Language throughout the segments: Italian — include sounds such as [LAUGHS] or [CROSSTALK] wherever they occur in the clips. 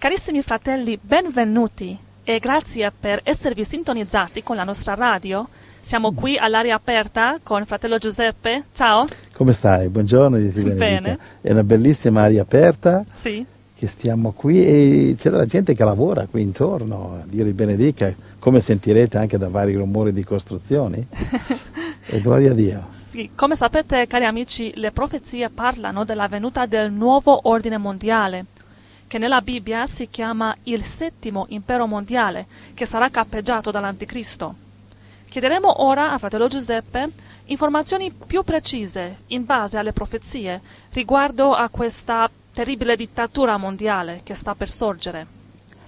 Carissimi fratelli, benvenuti e grazie per esservi sintonizzati con la nostra radio. Siamo qui all'aria aperta con fratello Giuseppe. Ciao. Come stai? Buongiorno, Dio ti benedica. Bene. È una bellissima aria aperta Sì. che stiamo qui e c'è della gente che lavora qui intorno, Dio li benedica, come sentirete anche da vari rumori di costruzioni. [LAUGHS] e gloria a Dio. Sì, come sapete, cari amici, le profezie parlano della venuta del nuovo ordine mondiale, che nella Bibbia si chiama il settimo impero mondiale, che sarà cappeggiato dall'Anticristo. Chiederemo ora a fratello Giuseppe informazioni più precise in base alle profezie riguardo a questa terribile dittatura mondiale che sta per sorgere.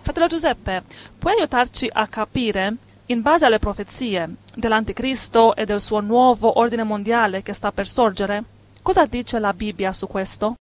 Fratello Giuseppe, puoi aiutarci a capire, in base alle profezie dell'Anticristo e del suo nuovo ordine mondiale che sta per sorgere, cosa dice la Bibbia su questo?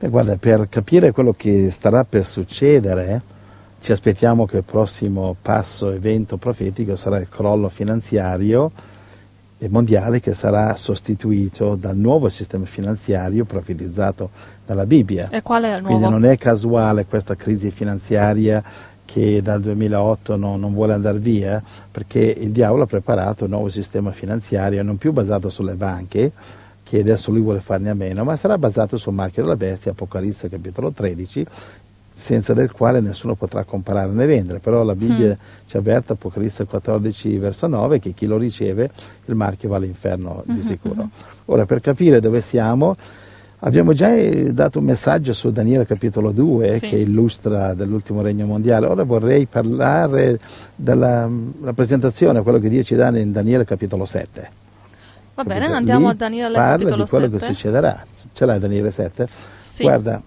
Beh, guarda, per capire quello che starà per succedere, ci aspettiamo che il prossimo passo evento profetico sarà il crollo finanziario mondiale che sarà sostituito dal nuovo sistema finanziario profetizzato dalla Bibbia. E qual è il Quindi nuovo? non è casuale questa crisi finanziaria che dal 2008 non, non vuole andare via, perché il diavolo ha preparato un nuovo sistema finanziario non più basato sulle banche, che adesso lui vuole farne a meno, ma sarà basato sul marchio della bestia, Apocalisse capitolo 13, senza del quale nessuno potrà comprare né vendere. Però la Bibbia ci avverte, Apocalisse 14, verso 9, che chi lo riceve il marchio va all'inferno di sicuro. Ora, per capire dove siamo, abbiamo già eh, dato un messaggio su Daniele capitolo 2 Sì. che illustra dell'ultimo regno mondiale. Ora vorrei parlare della mm, rappresentazione, quello che Dio ci dà in Daniele capitolo 7. Va bene, Capito? andiamo Lì a Daniele parla capitolo di quello 7. che succederà. Ce l'hai Daniele 7? Sì. Guarda,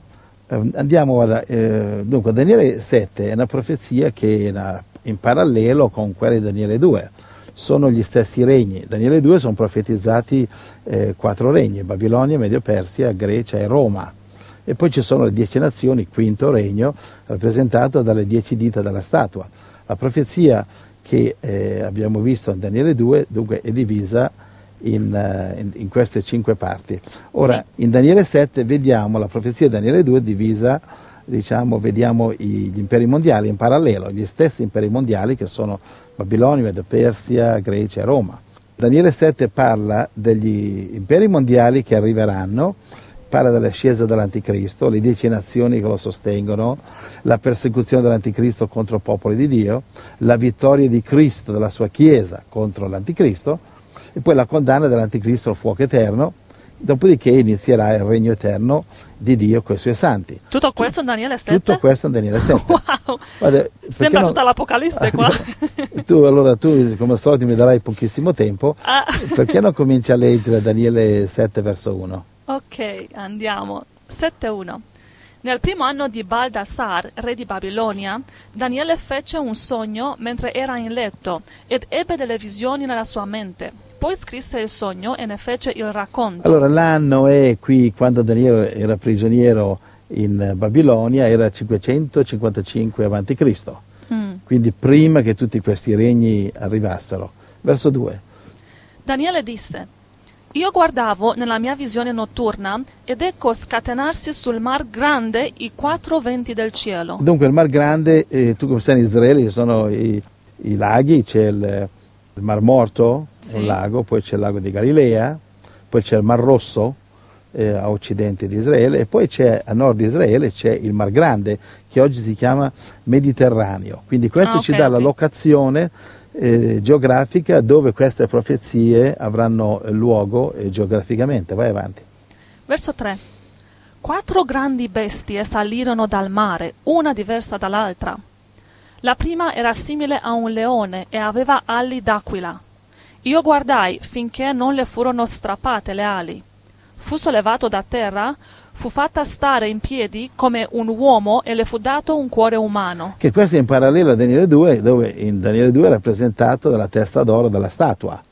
eh, andiamo guarda, eh, dunque Daniele 7 è una profezia che è una- in parallelo con quella di Daniele 2. Sono gli stessi regni. Daniele 2 sono profetizzati eh, quattro regni, Babilonia, Medio Persia, Grecia e Roma. E poi ci sono le dieci nazioni, quinto regno, rappresentato dalle dieci dita della statua. La profezia che eh, abbiamo visto in Daniele 2 dunque è divisa in, eh, in- in queste cinque parti. Ora, in Daniele 7 vediamo la profezia di Daniele 2 divisa, diciamo, vediamo i- gli imperi mondiali in parallelo, gli stessi imperi mondiali che sono Babilonia, Medio Persia, Grecia e Roma. Daniele 7 parla degli imperi mondiali che arriveranno, parla dell'ascesa dell'anticristo, le dieci nazioni che lo sostengono, la persecuzione dell'anticristo contro il popolo di Dio, la vittoria di Cristo, della sua Chiesa contro l'anticristo e poi la condanna dell'anticristo al fuoco eterno, dopodiché inizierà il regno eterno di Dio con i suoi santi. Tutto questo in Daniele 7? Tutto questo in Daniele 7. [LAUGHS] Wow! Guarda, Sembra non- tutta l'Apocalisse qua. [LAUGHS] tu, allora tu come al solito mi darai pochissimo tempo, Ah. perché non cominci a leggere Daniele 7 verso 1? Ok, andiamo. 7.1 Nel primo anno di Baldassar, re di Babilonia, Daniele fece un sogno mentre era in letto ed ebbe delle visioni nella sua mente. Poi scrisse il sogno e ne fece il racconto. Allora l'anno è qui quando Daniele era prigioniero in Babilonia, era 555 a.C., Mm. quindi prima che tutti questi regni arrivassero. Verso 2. Daniele disse: Io guardavo nella mia visione notturna ed ecco scatenarsi sul mar grande i quattro venti del cielo. Dunque il Mar Grande, eh, tu come sai in Israele ci sono i, i laghi, c'è il, il Mar Morto, Sì. un lago, poi c'è il lago di Galilea, poi c'è il Mar Rosso eh, a occidente di Israele e poi c'è a nord di Israele c'è il Mar Grande che oggi si chiama Mediterraneo. Quindi questo Ah, ci ok, dà la ok. locazione eh, geografica dove queste profezie avranno luogo eh, geograficamente. Vai avanti. Verso 3. Quattro grandi bestie salirono dal mare, una diversa dall'altra. La prima era simile a un leone e aveva ali d'aquila. Io guardai finché non le furono strappate le ali. Fu sollevato da terra, fu fatta stare in piedi come un uomo e le fu dato un cuore umano. Che questo è in parallelo a Daniele 2, dove in Daniele 2 è rappresentato dalla testa d'oro della statua,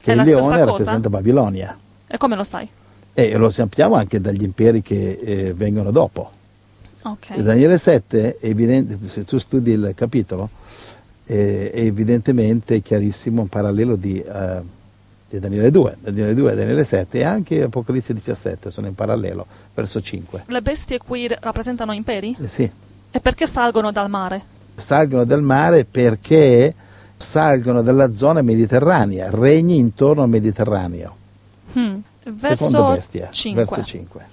che È il leone rappresenta Babilonia. E come lo sai? E lo sappiamo anche dagli imperi che eh, vengono dopo. Ok. E Daniele 7, è evidente, se tu studi il capitolo, eh, è evidentemente chiarissimo un parallelo di, eh, di Daniele 2. Daniele 2 e Daniele 7 e anche Apocalisse 17 sono in parallelo, verso 5. Le bestie qui rappresentano imperi? Eh sì, E perché salgono dal mare? salgono dal mare perché salgono dalla zona mediterranea, regni intorno al Mediterraneo. Hmm. Secondo Verso bestia, 5. verso 5.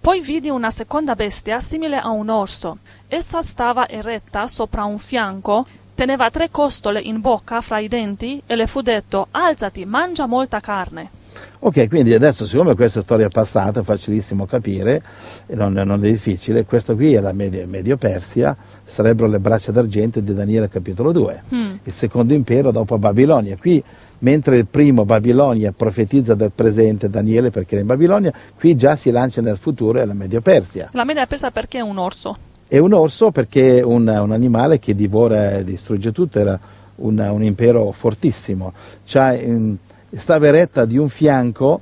Poi vidi una seconda bestia simile a un orso. Essa stava eretta sopra un fianco, teneva tre costole in bocca fra i denti e le fu detto alzati, mangia molta carne. Ok, quindi adesso siccome questa è storia passata, è facilissimo capire, e non, non è difficile, questa qui è la Medio, Medio Persia, sarebbero le braccia d'argento di Daniele capitolo 2, Mm. il secondo impero dopo Babilonia. Qui, mentre il primo Babilonia profetizza del presente Daniele perché era in Babilonia, qui già si lancia nel futuro, è la Medio Persia. La media persa perché è un orso? E un orso perché è un, un animale che divora e distrugge tutto, era un, un impero fortissimo. C'ha, stava eretta di un fianco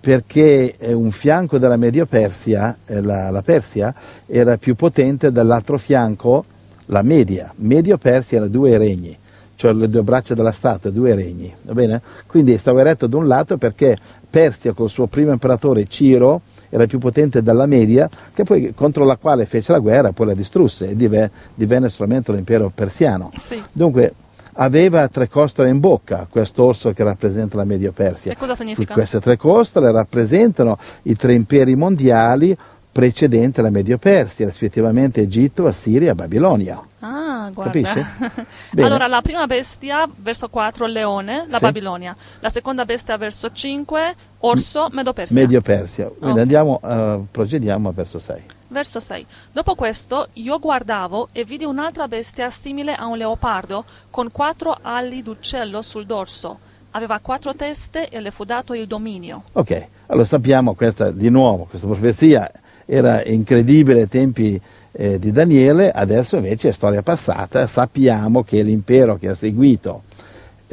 perché un fianco della Medio Persia, eh, la, la Persia, era più potente dall'altro fianco, la Media. Medio Persia era due regni, cioè le due braccia della statua, due regni. Va bene? Quindi stava eretto da un lato perché Persia col suo primo imperatore Ciro era più potente della Media, che poi, contro la quale fece la guerra, poi la distrusse e dive- divenne solamente l'impero persiano. Sì. Dunque aveva tre costole in bocca, quest'orso che rappresenta la Medio Persia. E cosa significa? Queste tre costole rappresentano i tre imperi mondiali precedenti alla Medio Persia, rispettivamente Egitto, Assiria e Babilonia. Ah? [LAUGHS] Bene. allora, la prima bestia, verso 4, leone, la Sì. Babilonia. La seconda bestia, verso 5, orso, Medo Persia. Medio Persia. Quindi Ok. andiamo, eh, procediamo verso 6. Verso 6. Dopo questo io guardavo e vidi un'altra bestia simile a un leopardo con quattro ali d'uccello sul dorso. Aveva quattro teste e le fu dato il dominio. Ok, allora sappiamo questa di nuovo, questa profezia era incredibile ai tempi eh, di Daniele, adesso invece è storia passata, sappiamo che l'impero che ha seguito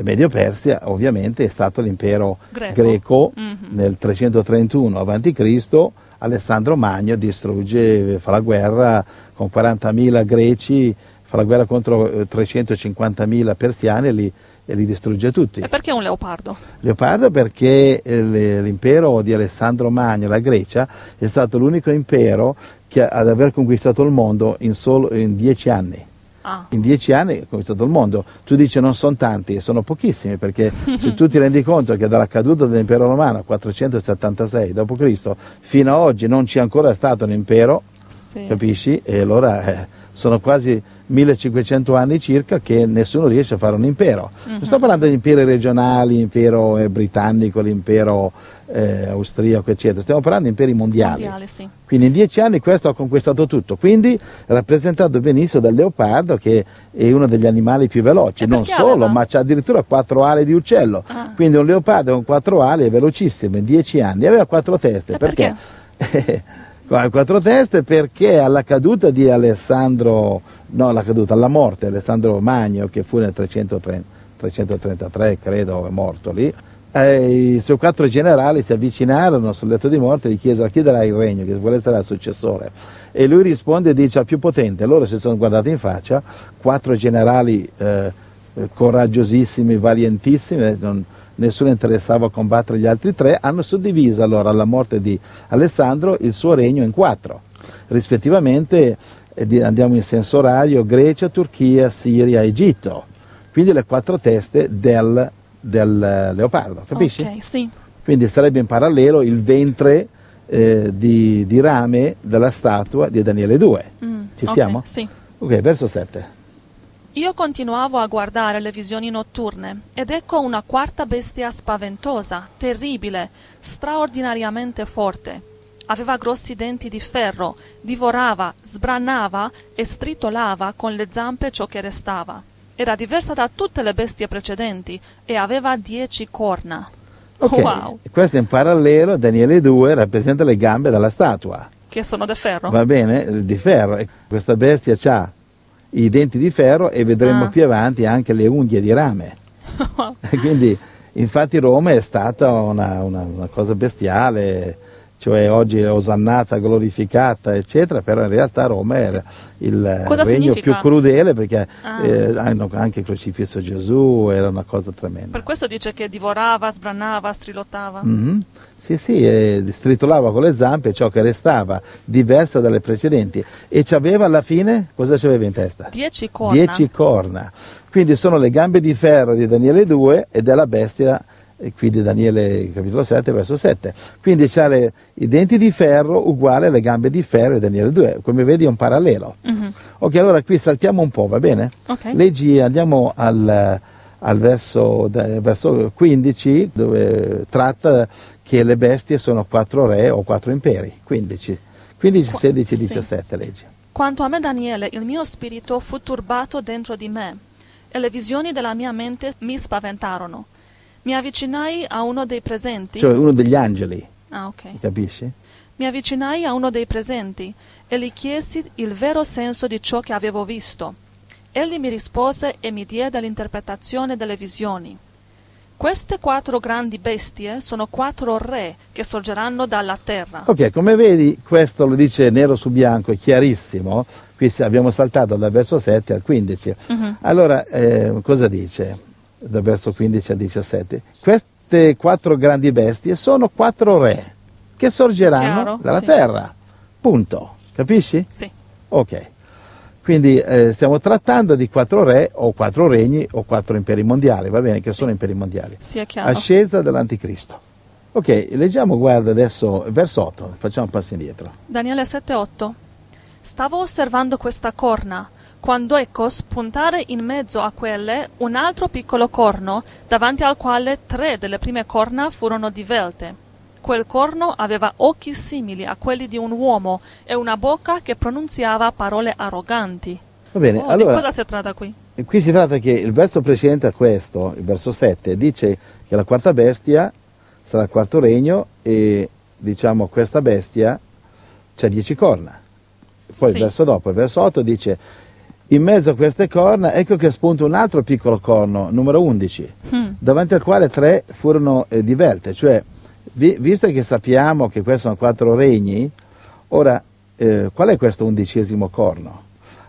Medio Persia ovviamente è stato l'impero Greco. greco, Mhm. nel 331 a.C. Alessandro Magno distrugge, fa la guerra con 40.000 greci, fa la guerra contro eh, 350.000 persiani e li, e li distrugge tutti. E perché un leopardo? Leopardo perché eh, l'impero di Alessandro Magno, la Grecia, è stato l'unico impero che, ad aver conquistato il mondo in, solo, in dieci anni. Ah, In dieci anni ha conquistato il mondo. Tu dici non sono tanti, sono pochissimi, perché [LAUGHS] se tu ti rendi conto che dalla caduta dell'impero romano 476 d.C. fino ad oggi non c'è ancora stato un impero, sì. capisci? E allora eh, sono quasi 1500 anni circa che nessuno riesce a fare un impero. Non sto parlando di imperi regionali, impero eh, britannico, l'impero eh, austriaco, eccetera, stiamo parlando di imperi mondiali. Mondiale, sì. Quindi in dieci anni questo ha conquistato tutto, quindi rappresentato benissimo dal leopardo che è uno degli animali più veloci, E non perché solo, aveva? ma c'ha addirittura quattro ali di uccello. Ah. Quindi un leopardo con quattro ali è velocissimo, in dieci anni aveva quattro teste. E perché? [LAUGHS] Qua- quattro teste perché alla caduta di Alessandro, no alla caduta, alla morte di Alessandro Magno che fu nel 330 333 credo è morto lì, i suoi quattro generali si avvicinarono sul letto di morte e gli chiesero chi darà il regno, che vuole essere il successore. E lui risponde e dice al più potente, loro si sono guardati in faccia, quattro generali eh, eh, coraggiosissimi, valiantissimi, eh, non- nessuno interessava a combattere gli altri tre, hanno suddiviso allora alla morte di Alessandro il suo regno in quattro, rispettivamente eh, di- andiamo in senso orario Grecia, Turchia, Siria, Egitto, quindi le quattro teste del, del leopardo, capisci? Ok, sì. Quindi sarebbe in parallelo il ventre eh, di, di rame della statua di Daniele 2. Mm, Ci ok, siamo? Sì. Ok, verso 7. Io continuavo a guardare le visioni notturne ed ecco una quarta bestia spaventosa, terribile, straordinariamente forte. Aveva grossi denti di ferro, divorava, sbranava e stritolava con le zampe ciò che restava. Era diversa da tutte le bestie precedenti e aveva dieci corna. Ok, Wow! questo in parallelo, Daniele 2 rappresenta le gambe della statua, Che sono di ferro? va bene, di ferro. Questa bestia ha i denti di ferro e vedremo Ah. più avanti anche le unghie di rame. E [LAUGHS] [LAUGHS] quindi, infatti, Roma è stata una, una- una cosa bestiale, cioè oggi è osannata, glorificata, eccetera, però in realtà Roma era il Cosa regno significa? più crudele perché Ah. eh, hanno anche crocifisso Gesù, era una cosa tremenda. Per questo dice che divorava, sbranava, strilottava. Mhm. Sì, sì, e stritolava con le zampe ciò che restava, diversa dalle precedenti. E ci aveva alla fine, cosa ci aveva in testa? Dieci corna. Dieci corna. Quindi sono le gambe di ferro di Daniele 2 ed è la bestia, e qui di Daniele capitolo 7, verso 7. Quindi c'ha le- i denti di ferro uguali alle gambe di ferro di Daniele 2. Come vedi è un parallelo. Mhm. Ok, allora qui saltiamo un po', va bene? Ok. Leggi, andiamo al, al verso, verso 15 dove tratta che le bestie sono quattro re o quattro imperi. 15, 15 Qua- 16, sì. 17 leggi. Quanto a me, Daniele, il mio spirito fu turbato dentro di me, e le visioni della mia mente mi spaventarono. Mi avvicinai a uno dei presenti. Cioè uno degli angeli, Ah, ok. capisci? Mi avvicinai a uno dei presenti e gli chiesi il vero senso di ciò che avevo visto. Egli mi rispose e mi diede l'interpretazione delle visioni. Queste quattro grandi bestie sono quattro re che sorgeranno dalla terra. Ok, come vedi questo lo dice nero su bianco, è chiarissimo. Qui abbiamo saltato dal verso 7 al 15. Mhm. Allora, eh, cosa dice dal verso 15 al 17? Queste quattro grandi bestie sono quattro re che sorgeranno Chiaro, dalla sì. terra. Punto. Capisci? Sì, Ok. Quindi eh, stiamo trattando di quattro re o quattro regni o quattro imperi mondiali, va bene, che sono imperi mondiali. sì, è chiaro. Ascesa dell'anticristo. Ok, leggiamo, guarda adesso, verso 8, facciamo un passo indietro. Daniele 7:8 Stavo osservando questa corna, quando ecco spuntare in mezzo a quelle un altro piccolo corno, davanti al quale tre delle prime corna furono divelte. Quel corno aveva occhi simili a quelli di un uomo e una bocca che pronunziava parole arroganti. Va bene, Oh, di allora, cosa si tratta qui? qui si tratta che il verso precedente a questo, il verso 7, dice che la quarta bestia sarà il quarto regno e diciamo questa bestia c'ha dieci corna. Poi Sì. il verso dopo, il verso 8 dice in mezzo a queste corna ecco che spunta un altro piccolo corno, numero 11, Hmm, davanti al quale tre furono eh, divelte, cioè vi- visto che sappiamo che questi sono quattro regni, ora eh, qual è questo undicesimo corno?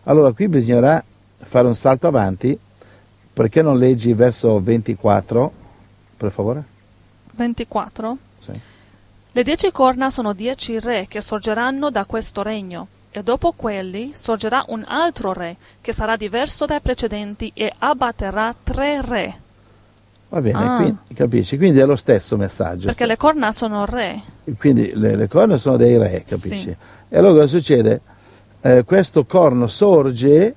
Allora qui bisognerà fare un salto avanti, perché non leggi verso 24, per favore? 24 Sì. Le dieci corna sono dieci re che sorgeranno da questo regno, e dopo quelli sorgerà un altro re che sarà diverso dai precedenti e abbatterà tre re, Va bene, Ah. quindi, capisci? Quindi è lo stesso messaggio. perché le corna sono re. Quindi le, le corna sono dei re, capisci? Sì. E allora cosa succede? Eh, questo corno sorge,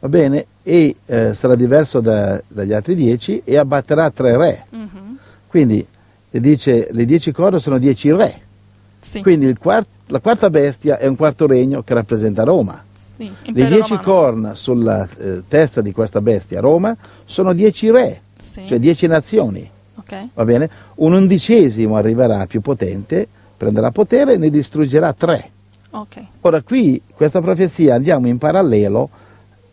va bene, e eh, sarà diverso da- dagli altri dieci e abbatterà tre re. Mhm, Quindi dice le dieci corna sono dieci re. Sì, Quindi quart- la quarta bestia è un quarto regno che rappresenta Roma. sì, Le dieci romano. corna sulla eh, testa di questa bestia, Roma, sono dieci re, Sì, cioè dieci nazioni. ok. Va bene? Un undicesimo arriverà più potente, prenderà potere e ne distruggerà tre. ok. Ora qui, questa profezia, andiamo in parallelo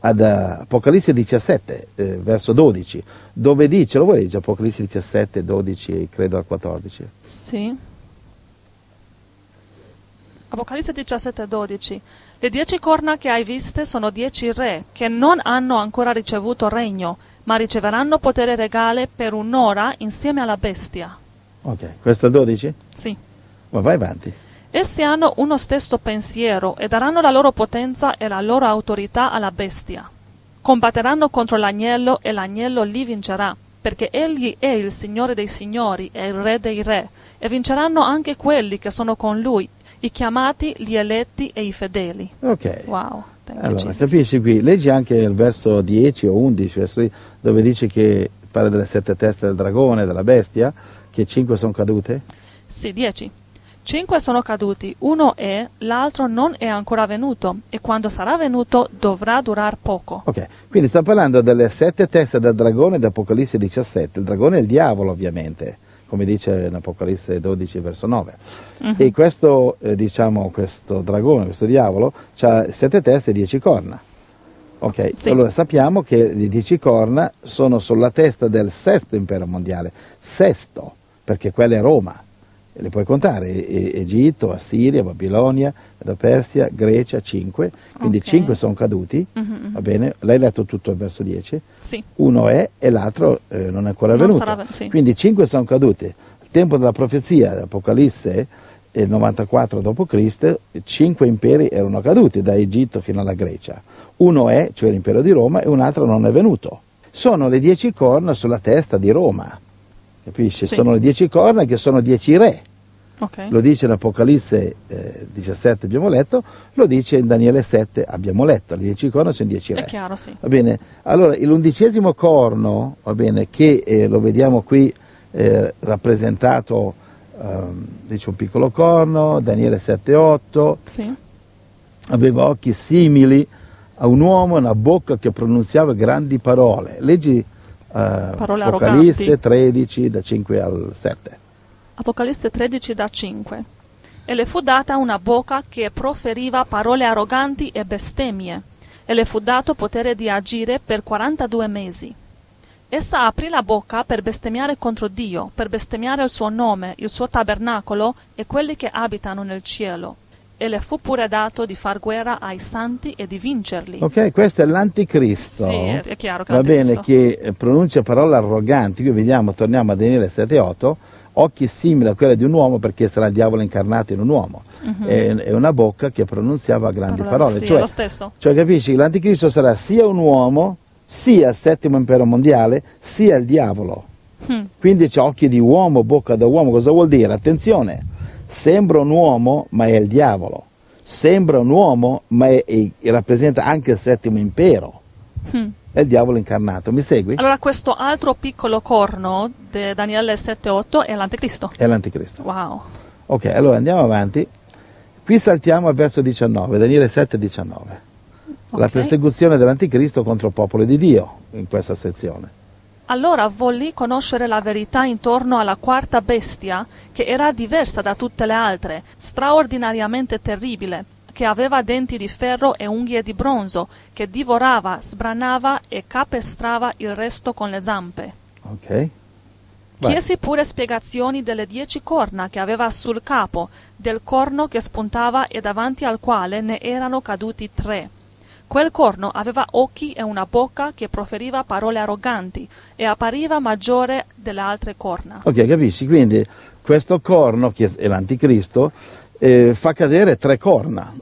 ad eh, Apocalisse 17, eh, verso 12, dove dice, lo vuoi leggere Apocalisse 17, 12 e credo al 14? Sì. Apocalisse 17, 12. Le dieci corna che hai viste sono dieci re che non hanno ancora ricevuto regno, ma riceveranno potere regale per un'ora insieme alla bestia. Ok, questo è il 12? Sì. Ma vai avanti. Essi hanno uno stesso pensiero e daranno la loro potenza e la loro autorità alla bestia. Combatteranno contro l'agnello e l'agnello li vincerà, perché egli è il Signore dei signori e il Re dei re, e vinceranno anche quelli che sono con lui, i chiamati, gli eletti e i fedeli. Ok. Wow. Allora, Jesus. capisci qui, leggi anche il verso 10 o 11, verso lì, dove dice che parla delle sette teste del dragone, della bestia, che cinque sono cadute. Sì, dieci. Cinque sono caduti, uno è, l'altro non è ancora venuto, e quando sarà venuto dovrà durar poco. Ok, quindi sta parlando delle sette teste del dragone di Apocalisse 17. Il dragone è il diavolo, ovviamente. Come dice in Apocalisse 12, verso 9. Uh-huh. E questo, eh, diciamo, questo dragone, questo diavolo, ha sette teste e dieci corna. Ok, sì. allora sappiamo che le dieci corna sono sulla testa del sesto impero mondiale, sesto, perché quella è Roma le puoi contare, e- Egitto, Assiria, Babilonia, da Persia, Grecia, 5, quindi okay. 5 sono caduti, mm-hmm. va bene? L'hai letto tutto il verso 10? Sì. Uno è e l'altro eh, non è ancora non venuto. Sarà, sì. Quindi 5 sono caduti. Il tempo della profezia, dell'Apocalisse, il 94 d.C., 5 imperi erano caduti, da Egitto fino alla Grecia. Uno è, cioè l'impero di Roma, e un altro non è venuto. Sono le dieci corna sulla testa di Roma capisci? Sì. Sono le dieci corna che sono dieci re. Okay. Lo dice in Apocalisse eh, 17 abbiamo letto, lo dice in Daniele 7 abbiamo letto, le dieci corna sono dieci re. È chiaro, sì. Va bene, allora l'undicesimo corno, va bene, che eh, lo vediamo qui eh, rappresentato, ehm, dice un piccolo corno, Daniele 7 8, sì. aveva occhi simili a un uomo e una bocca che pronunziava grandi parole. Leggi Parole Apocalisse 13 da 5 al 7. Apocalisse 13 da 5. E le fu data una bocca che proferiva parole arroganti e bestemmie, e le fu dato potere di agire per 42 mesi. Essa aprì la bocca per bestemmiare contro Dio, per bestemmiare il suo nome, il suo tabernacolo e quelli che abitano nel cielo e le fu pure dato di far guerra ai santi e di vincerli. Ok, questo è l'anticristo. Sì, è chiaro che Va bene, che pronuncia parole arroganti. Qui vediamo, torniamo a Daniele 7,8, occhi simili a quelli di un uomo perché sarà il diavolo incarnato in un uomo. Uh-huh. E, e, una bocca che pronunziava grandi parole. parole. Sì, cioè, lo stesso. Cioè, capisci? L'anticristo sarà sia un uomo, sia il settimo impero mondiale, sia il diavolo. Hmm. Quindi c'ha occhi di uomo, bocca da uomo. Cosa vuol dire? Attenzione Sembra un uomo, ma è il diavolo. Sembra un uomo, ma è, è, rappresenta anche il settimo impero. Hmm. È il diavolo incarnato. Mi segui? Allora, questo altro piccolo corno di Daniele 7,8 è l'anticristo. È l'anticristo. Wow. Ok, allora andiamo avanti. Qui saltiamo al verso 19, Daniele 7, 19. Okay. La persecuzione dell'anticristo contro il popolo di Dio in questa sezione. Allora volli conoscere la verità intorno alla quarta bestia, che era diversa da tutte le altre, straordinariamente terribile, che aveva denti di ferro e unghie di bronzo, che divorava, sbranava e capestrava il resto con le zampe. Ok. Chiesi pure spiegazioni delle dieci corna che aveva sul capo, del corno che spuntava e davanti al quale ne erano caduti tre Quel corno aveva occhi e una bocca che proferiva parole arroganti e appariva maggiore delle altre corna. Ok, capisci? Quindi questo corno, che è l'anticristo, eh, fa cadere tre corna.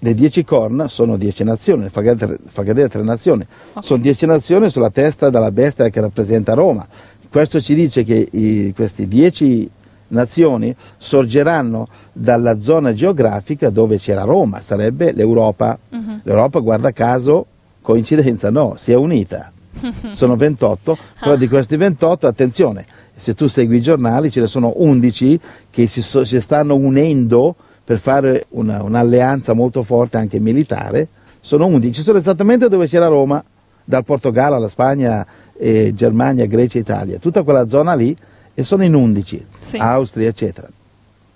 Le dieci corna sono dieci nazioni, fa cadere, fa cadere tre nazioni. Okay. Sono dieci nazioni sulla testa della bestia che rappresenta Roma. Questo ci dice che i, questi dieci nazioni sorgeranno dalla zona geografica dove c'era Roma, sarebbe l'Europa. Uh-huh. L'Europa, guarda caso, coincidenza no, si è unita. [LAUGHS] Sono 28, però di questi 28, attenzione, se tu segui i giornali ce ne sono 11 che si, so, si stanno unendo per fare una, un'alleanza molto forte anche militare, sono 11, sono esattamente dove c'era Roma, dal Portogallo alla Spagna, eh, Germania, Grecia, Italia, tutta quella zona lì e sono in 11, sì. Austria, eccetera.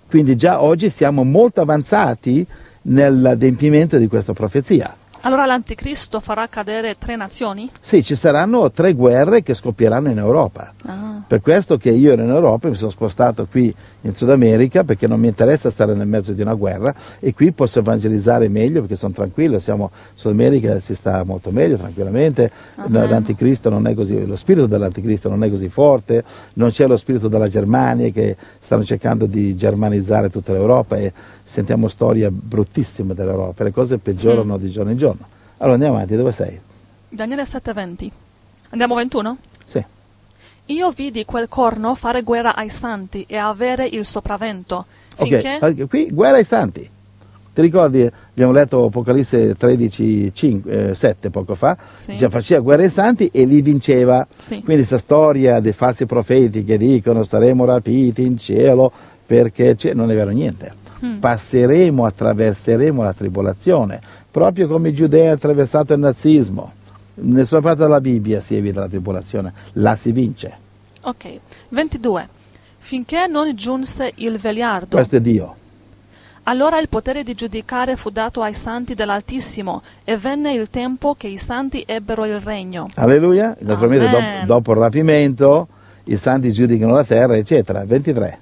Quindi già oggi siamo molto avanzati nell'adempimento di questa profezia. Allora l'anticristo farà cadere tre nazioni? Sì, ci saranno tre guerre che scoppieranno in Europa. Ah. Per questo che io ero in Europa, mi sono spostato qui in Sud America perché non mi interessa stare nel mezzo di una guerra e qui posso evangelizzare meglio perché sono tranquillo, siamo in Sud America si sta molto meglio, tranquillamente, uh-huh. l'anticristo non è così, lo spirito dell'anticristo non è così forte, non c'è lo spirito della Germania che stanno cercando di germanizzare tutta l'Europa e sentiamo storie bruttissime dell'Europa, le cose peggiorano mm. di giorno in giorno. Allora andiamo avanti, dove sei? Daniele 7:20. Andiamo a 21? Sì. Io vidi quel corno fare guerra ai santi e avere il sopravvento. Finché... Ok, qui guerra ai santi. Ti ricordi, abbiamo letto Apocalisse 13, 5, eh, 7 poco fa, sì. Dice, faceva guerra ai santi e li vinceva. Sì. Quindi questa storia dei falsi profeti che dicono saremo rapiti in cielo perché non è vero niente mm. passeremo, attraverseremo la tribolazione, proprio come i giudei attraversato il nazismo. Nessuna parte della Bibbia si evita la tribolazione, la si vince. Ok, 22. finché non giunse il vegliardo. Questo è Dio. Allora il potere di giudicare fu dato ai santi dell'Altissimo e venne il tempo che i santi ebbero il regno. Alleluia. Naturalmente dopo, dopo il rapimento i santi giudicano la terra, eccetera. 23.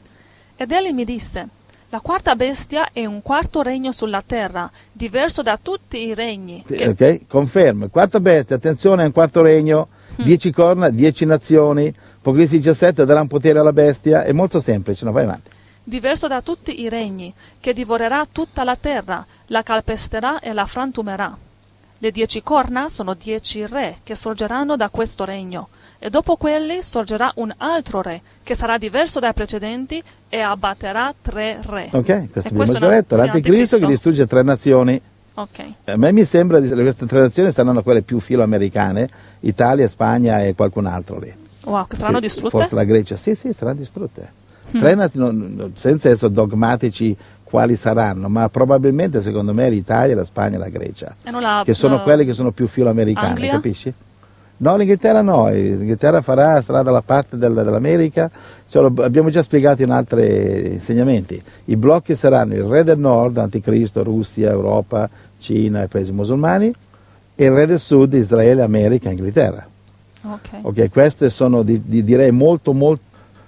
Ed egli mi disse, la quarta bestia è un quarto regno sulla terra, diverso da tutti i regni. che- Ok? Conferma. Quarta bestia, attenzione, è un quarto regno, dieci corna, dieci nazioni. Apocalisse 17 darà un potere alla bestia. È molto semplice, no? vai avanti. diverso da tutti i regni, che divorerà tutta la terra, la calpesterà e la frantumerà. Le dieci corna sono dieci re che sorgeranno da questo regno, e dopo quelli sorgerà un altro re, che sarà diverso dai precedenti e abbatterà tre re. Ok? Questo abbiamo già sì, L'anticristo che distrugge tre nazioni. Ok. A me mi sembra che queste tre nazioni saranno quelle più filoamericane, Italia, Spagna e qualcun altro lì. Wow, che saranno Sì, distrutte? Forse la Grecia, sì, sì, saranno distrutte. Mm. Tre nazioni, senza essere dogmatici quali saranno, ma probabilmente secondo me l'Italia, la Spagna e la Grecia, E la- che sono la- quelle che sono più filoamericane, capisci? No, l'Inghilterra no, l'Inghilterra farà, sarà dalla parte del- dell'America, Cioè, lo abbiamo già spiegato in altri insegnamenti, i blocchi saranno il re del nord, Anticristo, Russia, Europa, Cina e paesi musulmani, e il re del sud, Israele, America e Inghilterra. Ok. Ok, queste sono di, di- direi molto molto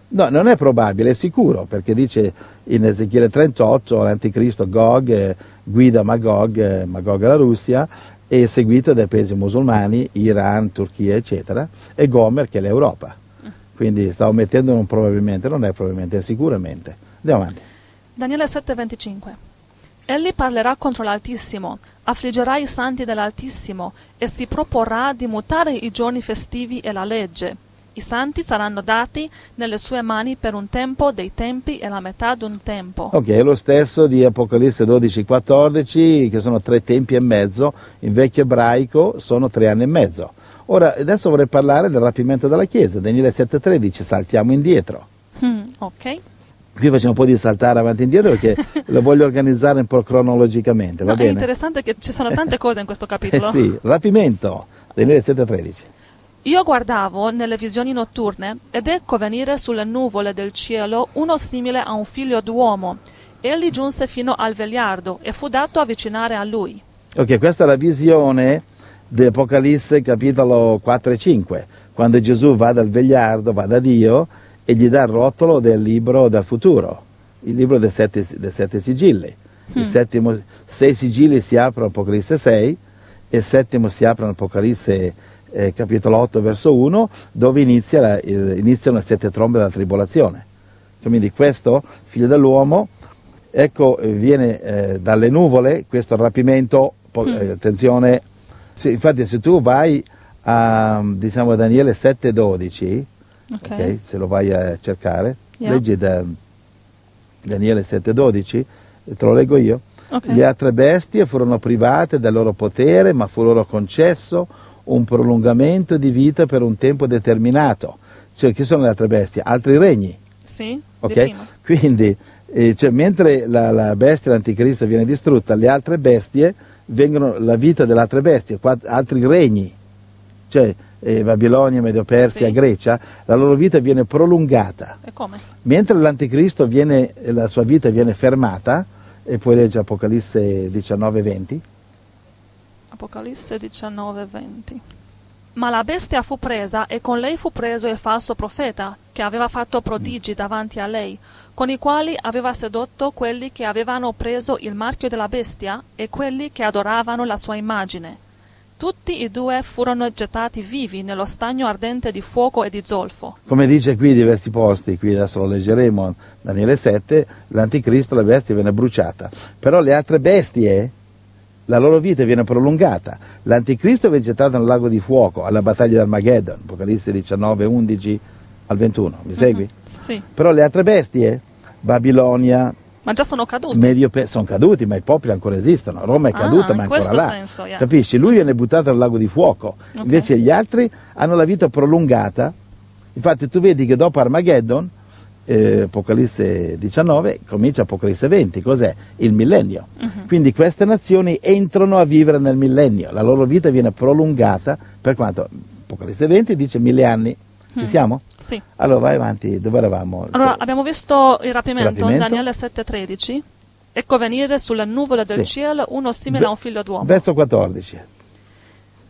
No, non è probabile, è sicuro, perché dice in Ezechiele 38 l'anticristo Gog eh, guida Magog, eh, Magog è la Russia, e seguito dai paesi musulmani, Iran, Turchia, eccetera, e Gomer che è l'Europa. Quindi stavo mettendo un probabilmente, non è probabilmente, è sicuramente. Andiamo avanti. Daniele 7:25 Egli parlerà contro l'Altissimo, affliggerà i santi dell'Altissimo e si proporrà di mutare i giorni festivi e la legge. I santi saranno dati nelle sue mani per un tempo dei tempi e la metà d'un tempo. Ok, è lo stesso di Apocalisse 12-14, che sono tre tempi e mezzo, in vecchio ebraico sono tre anni e mezzo. Ora, adesso vorrei parlare del rapimento della Chiesa, Daniele 7-13, saltiamo indietro. Hmm, ok. Qui facciamo un po' di saltare avanti e indietro perché [LAUGHS] lo voglio organizzare un po' cronologicamente, va No, è interessante che ci sono tante cose in questo Eh capitolo. sì, rapimento, Daniele 7-13. Io guardavo nelle visioni notturne ed ecco venire sulle nuvole del cielo uno simile a un figlio d'uomo. Egli giunse fino al vegliardo e fu dato avvicinare a lui. Ok, questa è la visione di Apocalisse capitolo 4 e 5, quando Gesù va dal vegliardo, va da Dio e gli dà il rotolo del libro del futuro, il libro dei sette, dei sette sigilli. Il settimo, sei sigilli si aprono Apocalisse 6 e il settimo si aprono Apocalisse eh, capitolo 8 verso 1 dove inizia la- il- iniziano le sette trombe della tribolazione. Quindi questo, figlio dell'uomo, ecco, eh, viene eh, dalle nuvole, questo rapimento, po- eh, attenzione, sì, infatti se tu vai a diciamo, Daniele 7,12, Ok. ok, se lo vai a cercare, Yeah. leggi da Daniele 7,12, te lo leggo io. Ok. Le altre bestie furono private del loro potere, ma fu loro concesso un prolungamento di vita per un tempo determinato. Cioè, chi sono le altre bestie? Altri regni. Sì? Di Ok? prima. Quindi, eh, cioè, mentre la, la bestia, l'anticristo, viene distrutta, le altre bestie vengono, la vita delle altre bestie, quatt- altri regni, cioè eh, Babilonia, Medio Persia, Sì. Grecia, la loro vita viene prolungata. E come? Mentre l'anticristo viene, la sua vita viene fermata, e poi legge Apocalisse 19, 20, Apocalisse 19, 20. Ma la bestia fu presa e con lei fu preso il falso profeta, che aveva fatto prodigi davanti a lei, con i quali aveva sedotto quelli che avevano preso il marchio della bestia e quelli che adoravano la sua immagine. Tutti e due furono gettati vivi nello stagno ardente di fuoco e di zolfo. come dice qui diversi posti, qui adesso lo leggeremo, Daniele 7, l'anticristo, la bestia viene bruciata, però le altre bestie, la loro vita viene prolungata, l'anticristo viene gettato nel lago di fuoco, alla battaglia di Armageddon, Apocalisse 19, 11 al 21, mi segui? Sì, Però le altre bestie, Babilonia, ma già sono caduti. Medio Pe- sono caduti, ma i popoli ancora esistono. Roma è Ah, caduta, in ma è ancora là. senso, yeah. Capisci? Lui viene buttato nel lago di fuoco. Ok. Invece gli altri hanno la vita prolungata. Infatti tu vedi che dopo Armageddon, eh, Apocalisse 19, comincia Apocalisse 20. Cos'è? Il millennio. Mhm. Quindi queste nazioni entrano a vivere nel millennio. La loro vita viene prolungata per quanto? Apocalisse 20 dice mille anni. Ci siamo? Sì. Allora vai avanti, dove eravamo? Allora, Se- abbiamo visto il rapimento, Il rapimento. Daniele 7:13. Ecco venire sulle nuvole del Sì. cielo uno simile a un figlio d'uomo. Verso 14.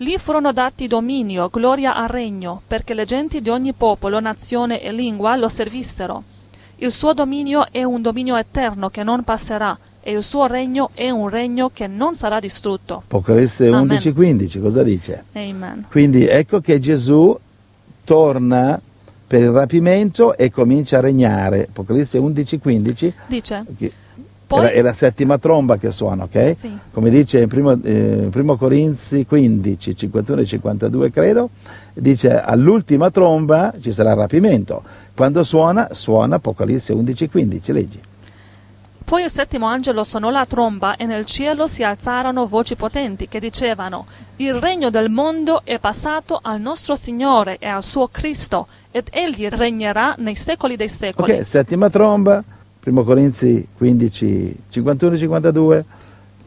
Lì furono dati dominio, gloria e regno, perché le genti di ogni popolo, nazione e lingua lo servissero. Il suo dominio è un dominio eterno che non passerà, e il suo regno è un regno che non sarà distrutto. Apocalisse Amen. 11, 15, cosa dice? Amen. Quindi ecco che Gesù torna per il rapimento e comincia a regnare. Apocalisse 11, 15. Dice, Poi- è, la, è la settima tromba che suona, ok? Sì. Come dice in primo, eh, primo Corinzi 15, 51 e 52 credo, dice all'ultima tromba ci sarà il rapimento. Quando suona, suona Apocalisse 11, 15, leggi. Poi il settimo angelo suonò la tromba e nel cielo si alzarono voci potenti che dicevano Il regno del mondo è passato al nostro Signore e al suo Cristo ed egli regnerà nei secoli dei secoli. Ok, settima tromba, primo Corinzi 15, 51 e 52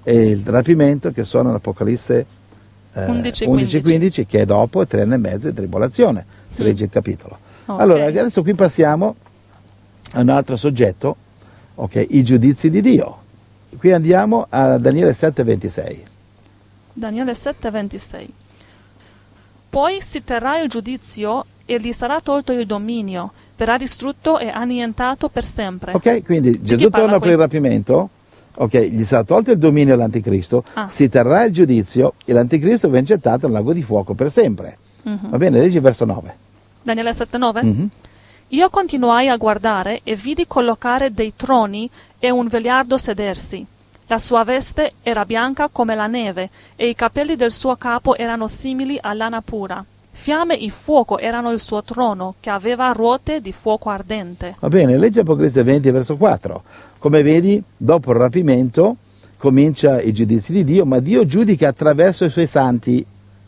e il rapimento che suona l'Apocalisse eh, 11, 11, 15 che è dopo tre anni e mezzo di tribolazione, si Mm. legge il capitolo. Ok. Allora, adesso qui passiamo a un altro soggetto, ok, i giudizi di Dio. Qui andiamo a Daniele 7, 26. Daniele 7:26 Poi si terrà il giudizio e gli sarà tolto il dominio, verrà distrutto e annientato per sempre. Ok, quindi Gesù torna qui? per il rapimento, ok, gli sarà tolto il dominio all'anticristo, Ah. si terrà il giudizio e l'anticristo verrà gettato nel lago di fuoco per sempre. Mhm. Va bene, leggi verso 9. Daniele 7:9 Mhm. Io continuai a guardare e vidi collocare dei troni e un vegliardo sedersi. La sua veste era bianca come la neve e i capelli del suo capo erano simili a lana pura. Fiamme e fuoco erano il suo trono, che aveva ruote di fuoco ardente. Va bene, leggi Apocalisse 20 verso 4. Come vedi, dopo il rapimento comincia i giudizi di Dio, ma Dio giudica attraverso i suoi santi.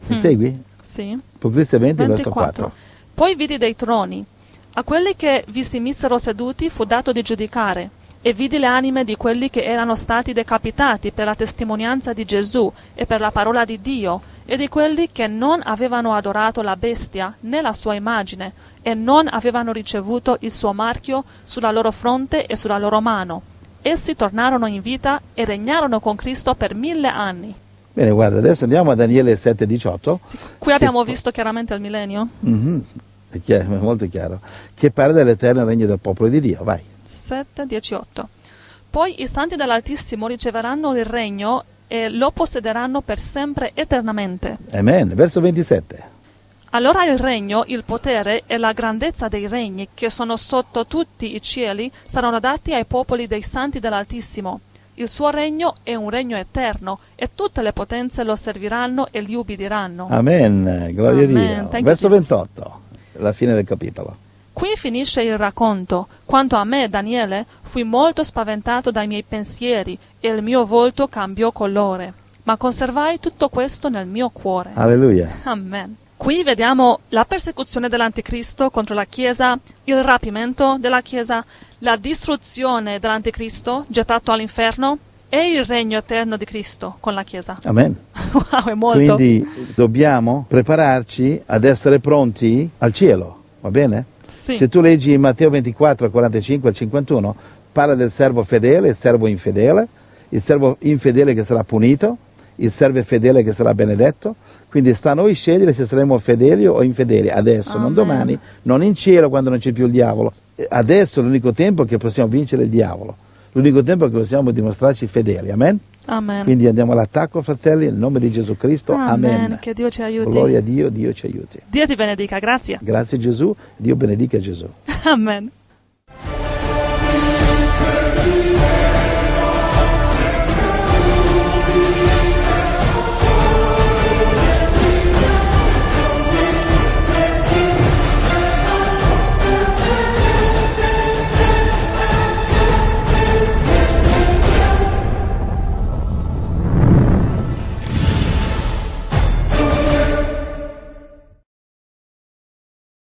Mi Mm. segui? Sì. Apocalisse 20 verso 24. 4. Poi vidi dei troni. A quelli che vi si misero seduti fu dato di giudicare, e vidi le anime di quelli che erano stati decapitati per la testimonianza di Gesù e per la parola di Dio, e di quelli che non avevano adorato la bestia né la sua immagine, e non avevano ricevuto il suo marchio sulla loro fronte e sulla loro mano. Essi tornarono in vita e regnarono con Cristo per mille anni. Bene, guarda, adesso andiamo a Daniele 7, 18. Qui abbiamo Che- visto chiaramente il millennio. Mhm, È chiaro, molto chiaro. Che parla dell'eterno regno del popolo di Dio. Vai. 7, 18. Poi i santi dell'Altissimo riceveranno il regno e lo possederanno per sempre eternamente. Amen. Verso 27. Allora il regno, il potere e la grandezza dei regni che sono sotto tutti i cieli saranno dati ai popoli dei santi dell'Altissimo. Il suo regno è un regno eterno e tutte le potenze lo serviranno e gli ubbidiranno. Amen. Gloria Amen. a Dio. Thank Verso Jesus. 28. La fine del capitolo. Qui finisce il racconto. Quanto a me, Daniele, fui molto spaventato dai miei pensieri e il mio volto cambiò colore. Ma conservai tutto questo nel mio cuore. Alleluia. Amen. Qui vediamo la persecuzione dell'Anticristo contro la Chiesa, il rapimento della Chiesa, la distruzione dell'Anticristo gettato all'inferno e il regno eterno di Cristo con la Chiesa. Amen. [LAUGHS] wow, è molto. Quindi dobbiamo prepararci ad essere pronti al cielo, va bene? Sì. Se tu leggi Matteo 24, 45 al 51, parla del servo fedele, il servo infedele, il servo infedele che sarà punito, il servo fedele che sarà benedetto. Quindi sta a noi scegliere se saremo fedeli o infedeli, adesso, non Amen. domani, non in cielo quando non c'è più il diavolo. Adesso è l'unico tempo che possiamo vincere il diavolo, l'unico tempo che possiamo dimostrarci fedeli. Amen? Amen. Quindi andiamo all'attacco, fratelli, nel nome di Gesù Cristo. Amen. Che Dio ci aiuti. Gloria a Dio, Dio ci aiuti. Dio ti benedica, grazie. Grazie Gesù, Dio benedica Gesù. [LAUGHS] Amen.